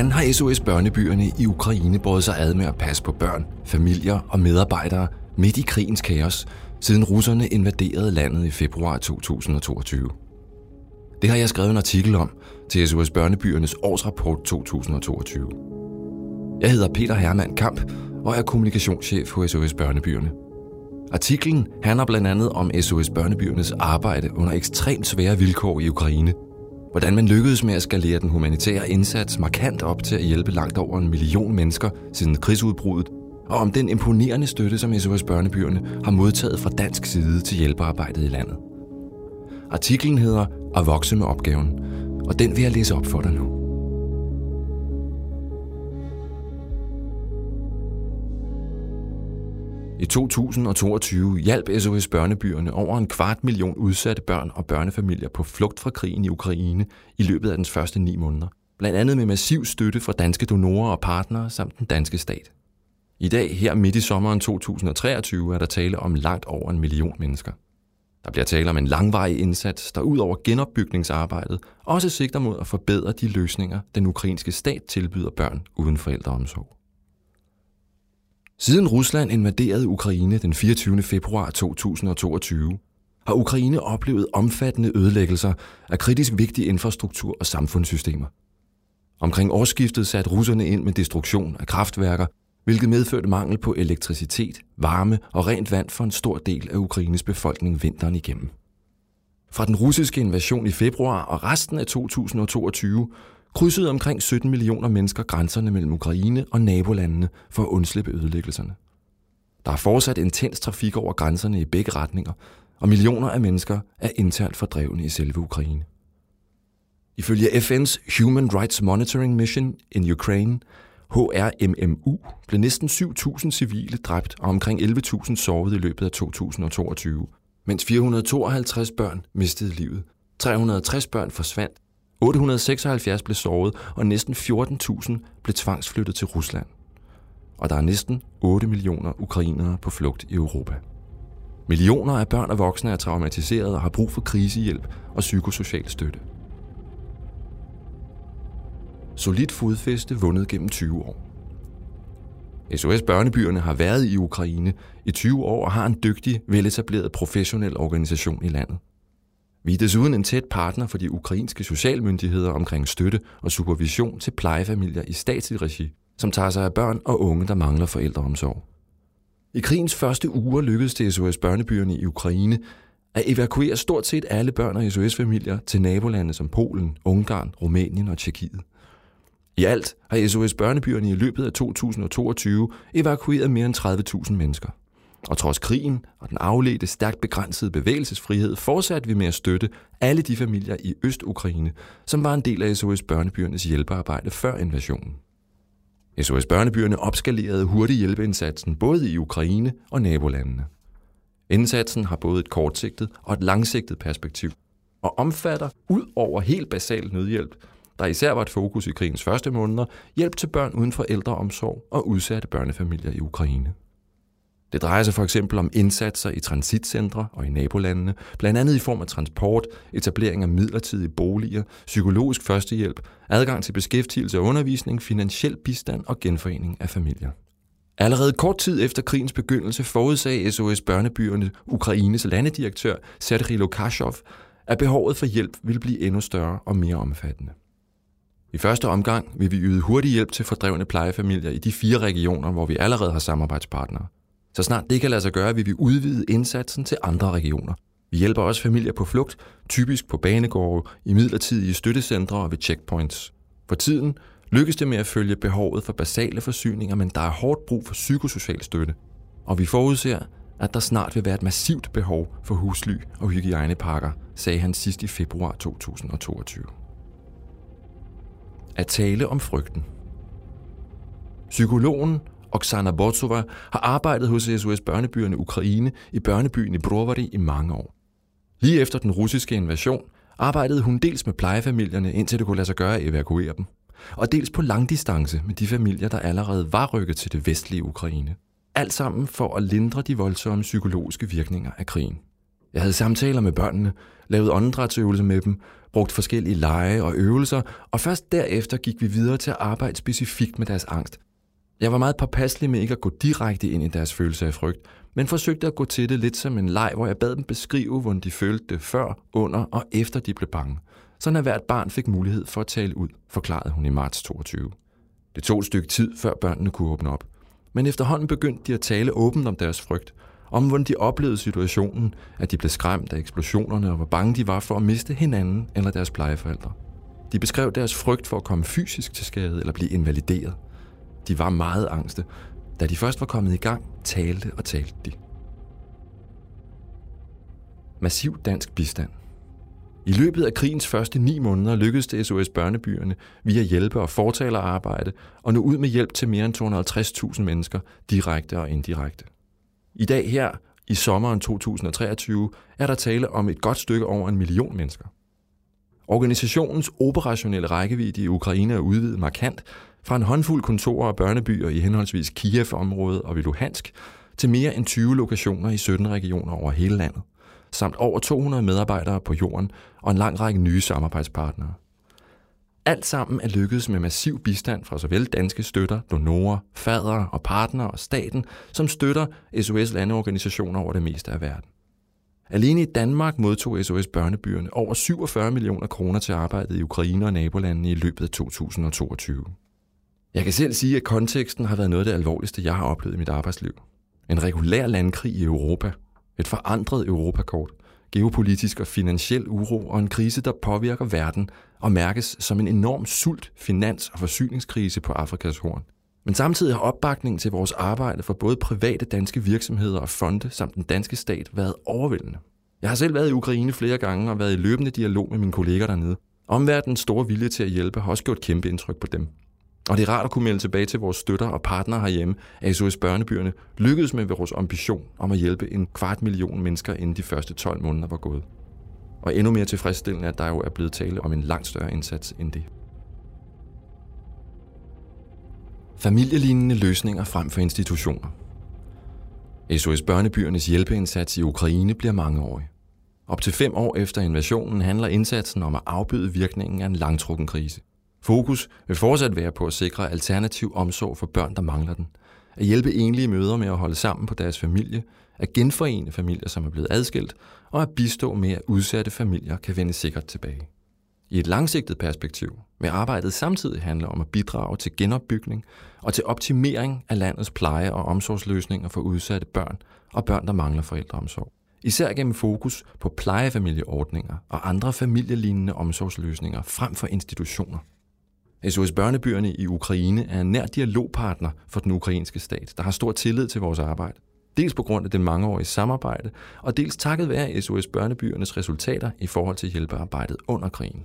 Hvordan har SOS Børnebyerne i Ukraine båret sig ad med at passe på børn, familier og medarbejdere midt i krigens kaos, siden russerne invaderede landet i februar 2022? Det har jeg skrevet en artikel om til SOS Børnebyernes årsrapport 2022. Jeg hedder Peter Hermann Kamp og er kommunikationschef hos SOS Børnebyerne. Artiklen handler blandt andet om SOS Børnebyernes arbejde under ekstremt svære vilkår i Ukraine. Hvordan man lykkedes med at skalere den humanitære indsats markant op til at hjælpe langt over en million mennesker siden krigsudbruddet, og om den imponerende støtte, som SOS Børnebyerne har modtaget fra dansk side til hjælpearbejdet i landet. Artiklen hedder At vokse med opgaven, og den vil jeg læse op for dig nu. I 2022 hjalp SOS Børnebyerne over en kvart million udsatte børn og børnefamilier på flugt fra krigen i Ukraine i løbet af dens første ni måneder. Blandt andet med massiv støtte fra danske donorer og partnere samt den danske stat. I dag, her midt i sommeren 2023, er der tale om langt over en million mennesker. Der bliver tale om en langvarig indsats, der ud over genopbygningsarbejdet også sigter mod at forbedre de løsninger, den ukrainske stat tilbyder børn uden forældreomsorg. Siden Rusland invaderede Ukraine den 24. februar 2022, har Ukraine oplevet omfattende ødelæggelser af kritisk vigtig infrastruktur og samfundssystemer. Omkring årsskiftet satte russerne ind med destruktion af kraftværker, hvilket medførte mangel på elektricitet, varme og rent vand for en stor del af Ukraines befolkning vinteren igennem. Fra den russiske invasion i februar og resten af 2022 krydsede omkring 17 millioner mennesker grænserne mellem Ukraine og nabolandene for at undslippe ødelæggelserne. Der er fortsat intens trafik over grænserne i begge retninger, og millioner af mennesker er internt fordrevne i selve Ukraine. Ifølge FN's Human Rights Monitoring Mission in Ukraine, HRMMU, blev næsten 7.000 civile dræbt og omkring 11.000 såret i løbet af 2022, mens 452 børn mistede livet. 360 børn forsvandt, 876 blev såret, og næsten 14.000 blev tvangsflyttet til Rusland. Og der er næsten 8 millioner ukrainere på flugt i Europa. Millioner af børn og voksne er traumatiseret og har brug for krisehjælp og psykosocial støtte. Solidt fodfæste vundet gennem 20 år. SOS Børnebyerne har været i Ukraine i 20 år og har en dygtig, veletableret professionel organisation i landet. Vi er desuden en tæt partner for de ukrainske socialmyndigheder omkring støtte og supervision til plejefamilier i statslig regi, som tager sig af børn og unge, der mangler forældreomsorg. I krigens første uger lykkedes det SOS Børnebyerne i Ukraine at evakuere stort set alle børn og SOS-familier til nabolande som Polen, Ungarn, Rumænien og Tjekkiet. I alt har SOS Børnebyerne i løbet af 2022 evakueret mere end 30.000 mennesker. Og trods krigen og den afledte, stærkt begrænsede bevægelsesfrihed, fortsatte vi med at støtte alle de familier i Øst-Ukraine, som var en del af SOS Børnebyernes hjælpearbejde før invasionen. SOS Børnebyerne opskalerede hurtigt hjælpeindsatsen både i Ukraine og nabolandene. Indsatsen har både et kortsigtet og et langsigtet perspektiv, og omfatter ud over helt basal nødhjælp, der især var et fokus i krigens første måneder, hjælp til børn uden for ældreomsorg og udsatte børnefamilier i Ukraine. Det drejer sig for eksempel om indsatser i transitcentre og i nabolandene, blandt andet i form af transport, etablering af midlertidige boliger, psykologisk førstehjælp, adgang til beskæftigelse og undervisning, finansiel bistand og genforening af familier. Allerede kort tid efter krigens begyndelse forudsagde SOS Børnebyerne Ukraines landedirektør Sergej Lukashov, at behovet for hjælp ville blive endnu større og mere omfattende. I første omgang vil vi yde hurtig hjælp til fordrevne plejefamilier i de fire regioner, hvor vi allerede har samarbejdspartnere – så snart det kan lade sig gøre, vil vi udvide indsatsen til andre regioner. Vi hjælper også familier på flugt, typisk på banegårde, i midlertidige støttecentre og ved checkpoints. For tiden lykkes det med at følge behovet for basale forsyninger, men der er hårdt brug for psykosocial støtte. Og vi forudser, at der snart vil være et massivt behov for husly og hygiejnepakker, sagde han sidst i februar 2022. At tale om frygten. Psykologen Oksana Botsova har arbejdet hos SOS Børnebyerne Ukraine i børnebyen i Brovary i mange år. Lige efter den russiske invasion arbejdede hun dels med plejefamilierne, indtil det kunne lade sig gøre at evakuere dem, og dels på langdistance med de familier, der allerede var rykket til det vestlige Ukraine. Alt sammen for at lindre de voldsomme psykologiske virkninger af krigen. Jeg havde samtaler med børnene, lavet åndedrætsøvelser med dem, brugt forskellige lege og øvelser, og først derefter gik vi videre til at arbejde specifikt med deres angst. Jeg var meget påpasselig med ikke at gå direkte ind i deres følelse af frygt, men forsøgte at gå til det lidt som en leg, hvor jeg bad dem beskrive, hvordan de følte det før, under og efter de blev bange. Sådan at hvert barn fik mulighed for at tale ud, forklarede hun i marts 22. Det tog et stykke tid, før børnene kunne åbne op. Men efterhånden begyndte de at tale åbent om deres frygt, om hvordan de oplevede situationen, at de blev skræmt af eksplosionerne og hvor bange de var for at miste hinanden eller deres plejeforældre. De beskrev deres frygt for at komme fysisk til skade eller blive invalideret. De var meget angste. Da de først var kommet i gang, talte og talte de. Massiv dansk bistand. I løbet af krigens første ni måneder lykkedes det SOS Børnebyerne via hjælpe- og fortalerarbejde og nå ud med hjælp til mere end 250.000 mennesker, direkte og indirekte. I dag her, i sommeren 2023, er der tale om et godt stykke over en million mennesker. Organisationens operationelle rækkevidde i Ukraine er udvidet markant fra en håndfuld kontorer og børnebyer i henholdsvis Kiev-området og Luhansk til mere end 20 lokationer i 17 regioner over hele landet, samt over 200 medarbejdere på jorden og en lang række nye samarbejdspartnere. Alt sammen er lykkedes med massiv bistand fra såvel danske støtter, donorer, fadere og partnere og staten, som støtter SOS landeorganisationer over det meste af verden. Alene i Danmark modtog SOS Børnebyerne over 47 millioner kroner til arbejdet i Ukraine og nabolandene i løbet af 2022. Jeg kan selv sige, at konteksten har været noget af det alvorligste, jeg har oplevet i mit arbejdsliv. En regulær landkrig i Europa. Et forandret Europakort geopolitisk og finansiel uro og en krise, der påvirker verden og mærkes som en enorm sult, finans- og forsyningskrise på Afrikas horn. Men samtidig har opbakningen til vores arbejde for både private danske virksomheder og fonde samt den danske stat været overvældende. Jeg har selv været i Ukraine flere gange og været i løbende dialog med mine kolleger dernede. Omverdens store vilje til at hjælpe har også gjort kæmpe indtryk på dem. Og det er rart at kunne melde tilbage til vores støtter og partnere herhjemme, at SOS Børnebyerne lykkedes med vores ambition om at hjælpe en kvart million mennesker inden de første 12 måneder var gået. Og endnu mere tilfredsstillende, at der jo er blevet tale om en langt større indsats end det. Familielignende løsninger frem for institutioner. SOS Børnebyernes hjælpeindsats i Ukraine bliver mangeårig. Op til fem år efter invasionen handler indsatsen om at afbøde virkningen af en langtrukken krise. Fokus vil fortsat være på at sikre alternativ omsorg for børn, der mangler den. At hjælpe enlige mødre med at holde sammen på deres familie, at genforene familier, som er blevet adskilt, og at bistå med, at udsatte familier kan vende sikkert tilbage. I et langsigtet perspektiv vil arbejdet samtidig handle om at bidrage til genopbygning og til optimering af landets pleje- og omsorgsløsninger for udsatte børn og børn, der mangler forældreomsorg. Især gennem fokus på plejefamilieordninger og andre familielignende omsorgsløsninger frem for institutioner. SOS Børnebyerne i Ukraine er en nær dialogpartner for den ukrainske stat, der har stor tillid til vores arbejde. Dels på grund af det mangeårige samarbejde, og dels takket være SOS Børnebyernes resultater i forhold til hjælpearbejdet under krigen.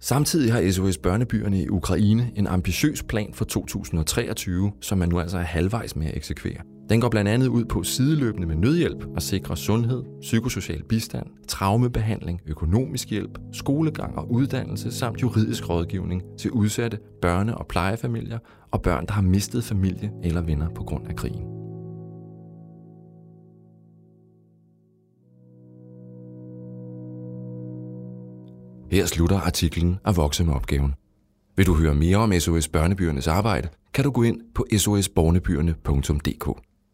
Samtidig har SOS Børnebyerne i Ukraine en ambitiøs plan for 2023, som man nu altså er halvvejs med at eksekvere. Den går blandt andet ud på sideløbende med nødhjælp og sikre sundhed, psykosocial bistand, traumebehandling, økonomisk hjælp, skolegang og uddannelse samt juridisk rådgivning til udsatte børne- og plejefamilier og børn, der har mistet familie eller venner på grund af krigen. Her slutter artiklen af Vokse med opgaven. Vil du høre mere om SOS Børnebyernes arbejde, kan du gå ind på sosbornebyerne.dk.